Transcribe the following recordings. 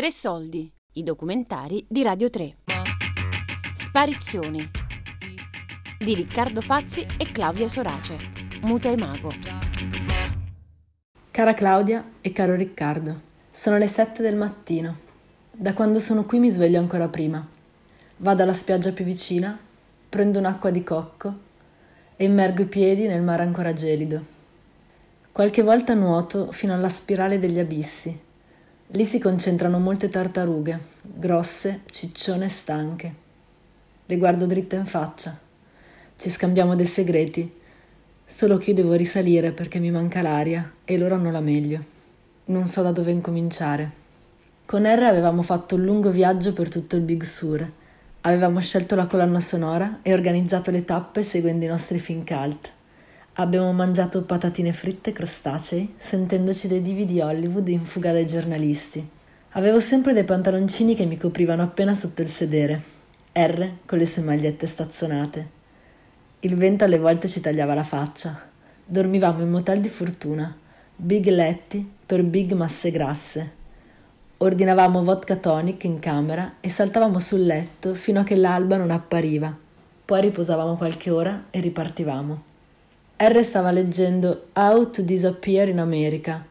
Tre soldi, i documentari di Radio 3. Sparizioni di Riccardo Fazzi e Claudia Sorace. Muta e Mago. Cara Claudia e caro Riccardo, sono le 7 del mattino. Da quando sono qui mi sveglio ancora prima. Vado alla spiaggia più vicina, prendo un'acqua di cocco e immergo i piedi nel mare ancora gelido. Qualche volta nuoto fino alla spirale degli abissi Lì si concentrano molte tartarughe, grosse, ciccione e stanche. Le guardo dritte in faccia. Ci scambiamo dei segreti. Solo che io devo risalire perché mi manca l'aria e loro hanno la meglio. Non so da dove incominciare. Con R avevamo fatto un lungo viaggio per tutto il Big Sur. Avevamo scelto la colonna sonora e organizzato le tappe seguendo i nostri film cult. Abbiamo mangiato patatine fritte e crostacei, sentendoci dei divi di Hollywood in fuga dai giornalisti. Avevo sempre dei pantaloncini che mi coprivano appena sotto il sedere. R con le sue magliette stazzonate. Il vento alle volte ci tagliava la faccia. Dormivamo in motel di fortuna, big letti per big masse grasse. Ordinavamo vodka tonic in camera e saltavamo sul letto fino a che l'alba non appariva. Poi riposavamo qualche ora e ripartivamo. R stava leggendo How to Disappear in America,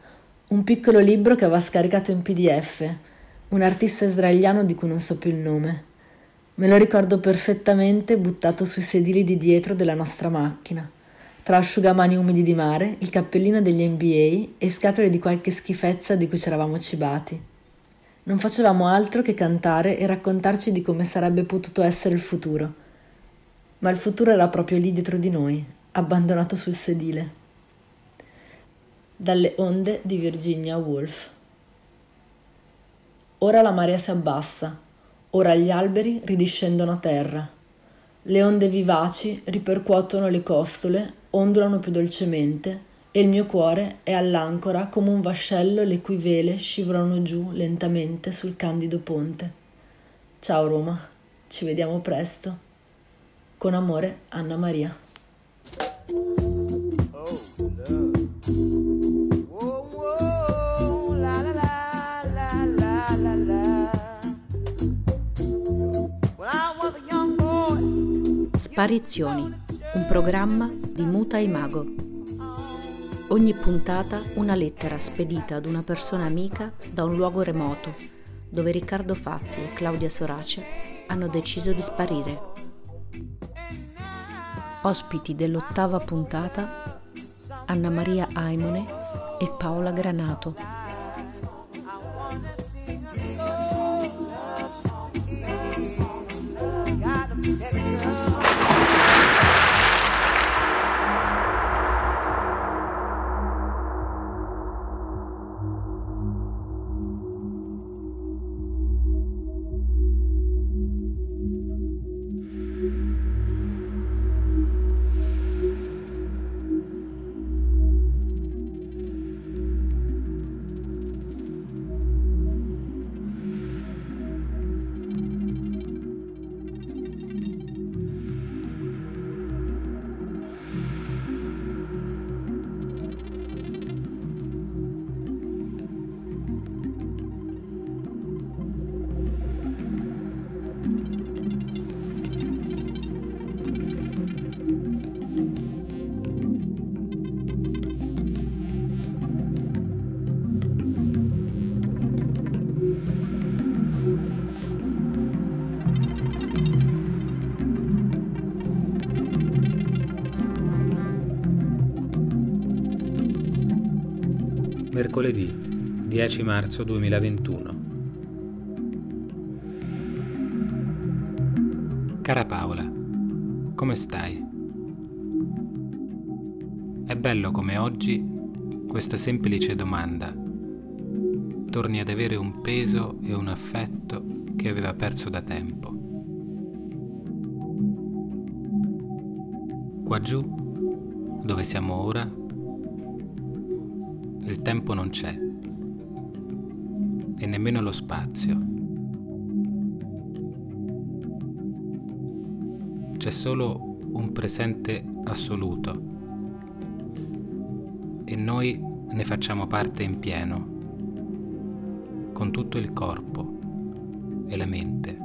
un piccolo libro che aveva scaricato in PDF, un artista israeliano di cui non so più il nome. Me lo ricordo perfettamente buttato sui sedili di dietro della nostra macchina, tra asciugamani umidi di mare, il cappellino degli NBA e scatole di qualche schifezza di cui ci eravamo cibati. Non facevamo altro che cantare e raccontarci di come sarebbe potuto essere il futuro. Ma il futuro era proprio lì dietro di noi, abbandonato sul sedile. Dalle onde di Virginia Woolf. Ora la marea si abbassa, ora gli alberi ridiscendono a terra. Le onde vivaci ripercuotono le costole, ondulano più dolcemente e il mio cuore è all'ancora come un vascello le cui vele scivolano giù lentamente sul candido ponte. Ciao Roma, ci vediamo presto. Con amore, Anna Maria. Sparizioni, un programma di Muta e Mago. Ogni puntata una lettera spedita ad una persona amica da un luogo remoto, dove Riccardo Fazzi e Claudia Sorace hanno deciso di sparire. Ospiti dell'ottava puntata Anna Maria Aimone e Paola Granato. Mercoledì 10 marzo 2021. Cara Paola, come stai? È bello come oggi questa semplice domanda torni ad avere un peso e un affetto che aveva perso da tempo. Qua giù, dove siamo ora, il tempo non c'è e nemmeno lo spazio. C'è solo un presente assoluto e noi ne facciamo parte in pieno, con tutto il corpo e la mente.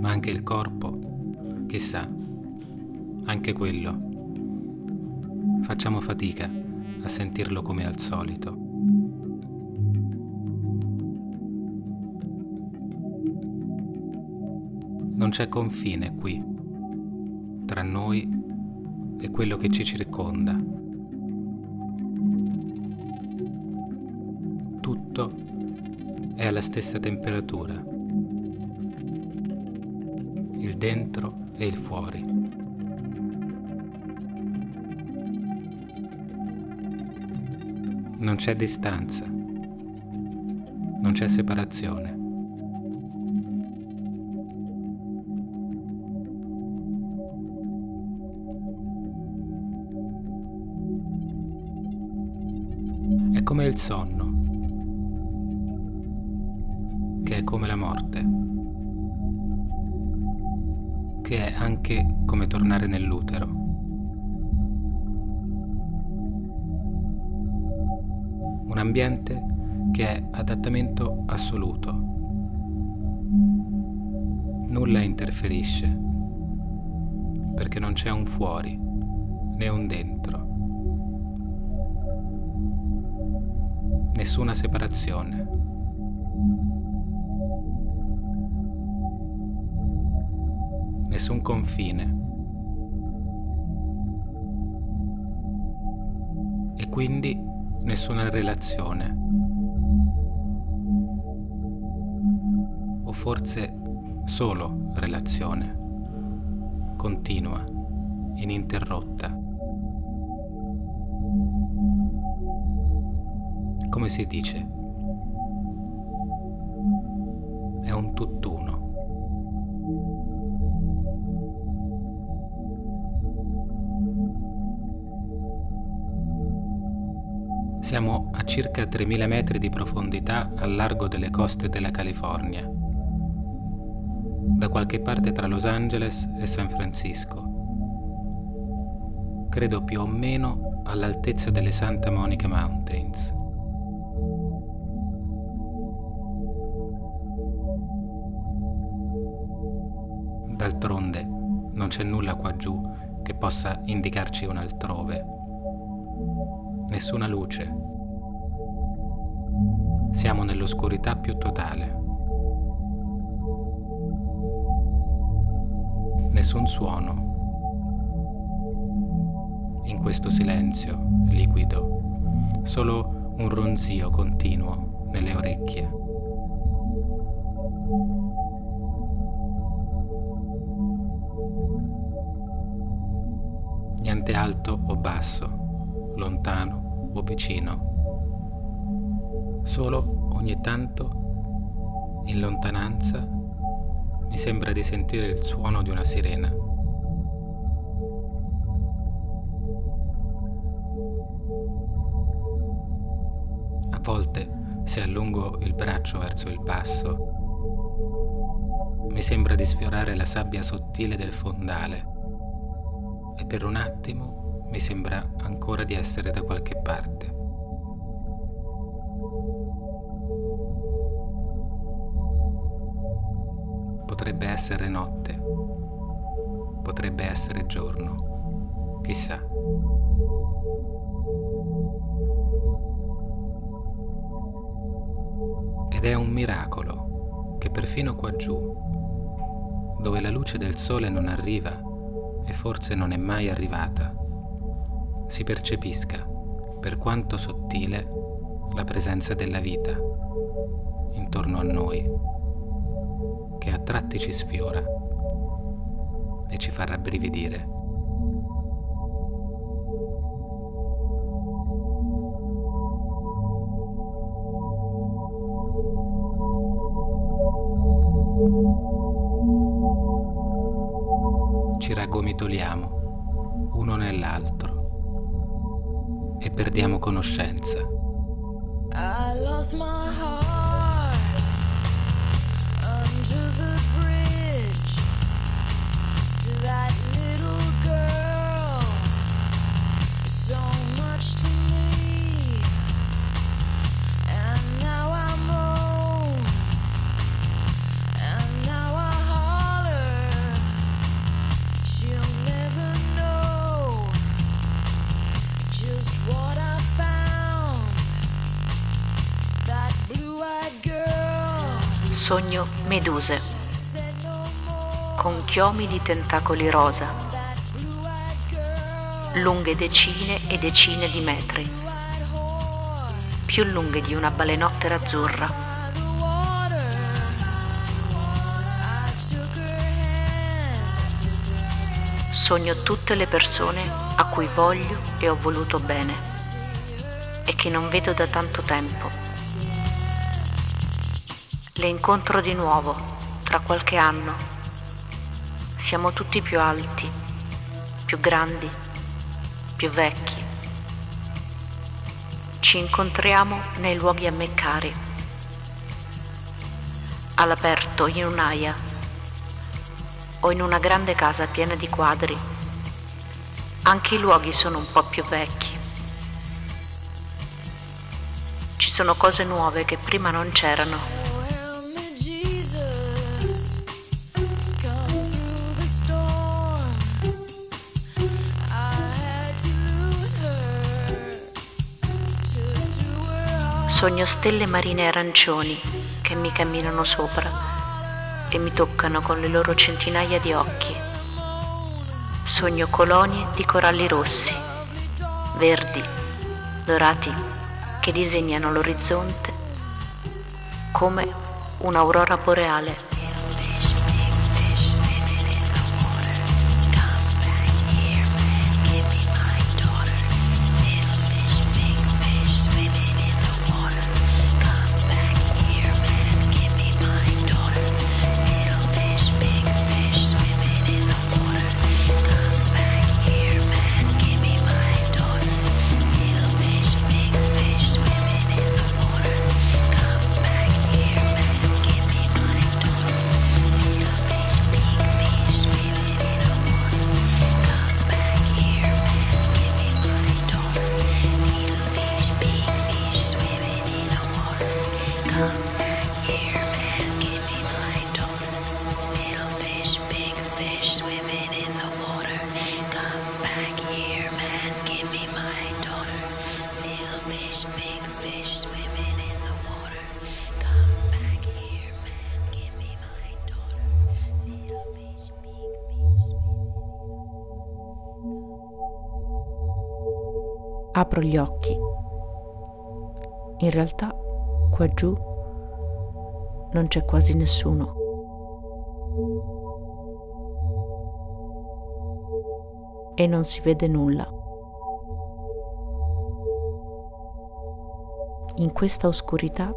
Ma anche il corpo, chissà, anche quello. Facciamo fatica a sentirlo come al solito. Non c'è confine qui tra noi e quello che ci circonda. Tutto è alla stessa temperatura, il dentro e il fuori. Non c'è distanza, non c'è separazione. come il sonno, che è come la morte, che è anche come tornare nell'utero. Un ambiente che è adattamento assoluto. Nulla interferisce, perché non c'è un fuori né un dentro. nessuna separazione. Nessun confine. E quindi nessuna relazione. O forse solo relazione. Continua, ininterrotta. come si dice, è un tutt'uno. Siamo a circa 3.000 metri di profondità al largo delle coste della California, da qualche parte tra Los Angeles e San Francisco. Credo più o meno all'altezza delle Santa Monica Mountains. D'altronde non c'è nulla qua giù che possa indicarci un altrove. Nessuna luce. Siamo nell'oscurità più totale. Nessun suono. In questo silenzio liquido, solo un ronzio continuo nelle orecchie. niente alto o basso, lontano o vicino. Solo ogni tanto, in lontananza, mi sembra di sentire il suono di una sirena. A volte, se allungo il braccio verso il basso, mi sembra di sfiorare la sabbia sottile del fondale e per un attimo mi sembra ancora di essere da qualche parte. Potrebbe essere notte, potrebbe essere giorno, chissà. Ed è un miracolo che perfino qua giù, dove la luce del sole non arriva e forse non è mai arrivata, si percepisca, per quanto sottile, la presenza della vita intorno a noi, che a tratti ci sfiora e ci fa rabbrividire. ci raggomitoliamo uno nell'altro e perdiamo conoscenza. I lost my heart under the bridge to that Sogno meduse con chiomi di tentacoli rosa, lunghe decine e decine di metri, più lunghe di una balenottera azzurra. Sogno tutte le persone a cui voglio e ho voluto bene e che non vedo da tanto tempo le incontro di nuovo tra qualche anno. Siamo tutti più alti, più grandi, più vecchi. Ci incontriamo nei luoghi a me cari, all'aperto in un'aia o in una grande casa piena di quadri. Anche i luoghi sono un po' più vecchi. Ci sono cose nuove che prima non c'erano. Sogno stelle marine arancioni che mi camminano sopra e mi toccano con le loro centinaia di occhi. Sogno colonie di coralli rossi, verdi, dorati, che disegnano l'orizzonte come un'aurora boreale. Apro gli occhi. In realtà qua giù non c'è quasi nessuno. E non si vede nulla. In questa oscurità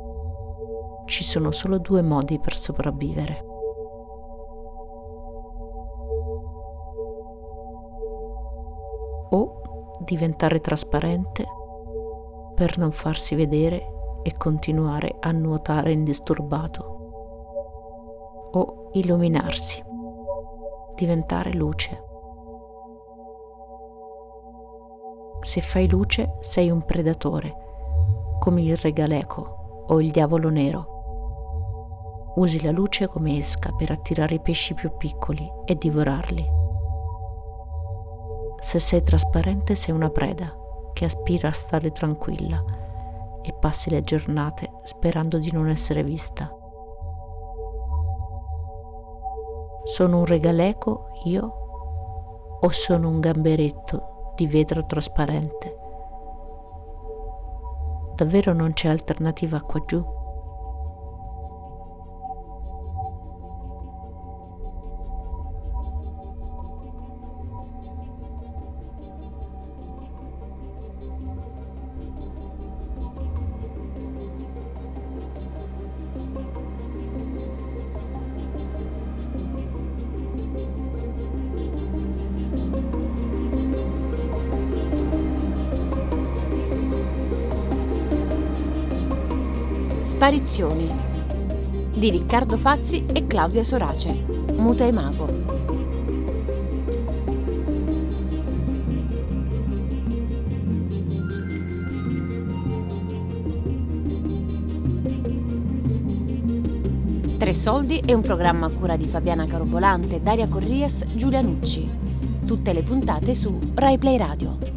ci sono solo due modi per sopravvivere. Diventare trasparente per non farsi vedere e continuare a nuotare indisturbato. O illuminarsi, diventare luce. Se fai luce sei un predatore, come il regaleco o il diavolo nero. Usi la luce come esca per attirare i pesci più piccoli e divorarli. Se sei trasparente sei una preda che aspira a stare tranquilla e passi le giornate sperando di non essere vista. Sono un regaleco io o sono un gamberetto di vetro trasparente? Davvero non c'è alternativa qua giù? Sparizioni di Riccardo Fazzi e Claudia Sorace. Muta e Mago. Tre soldi è un programma a cura di Fabiana Carobolante, Daria Corrias, Giulia Nucci. Tutte le puntate su RaiPlay Radio.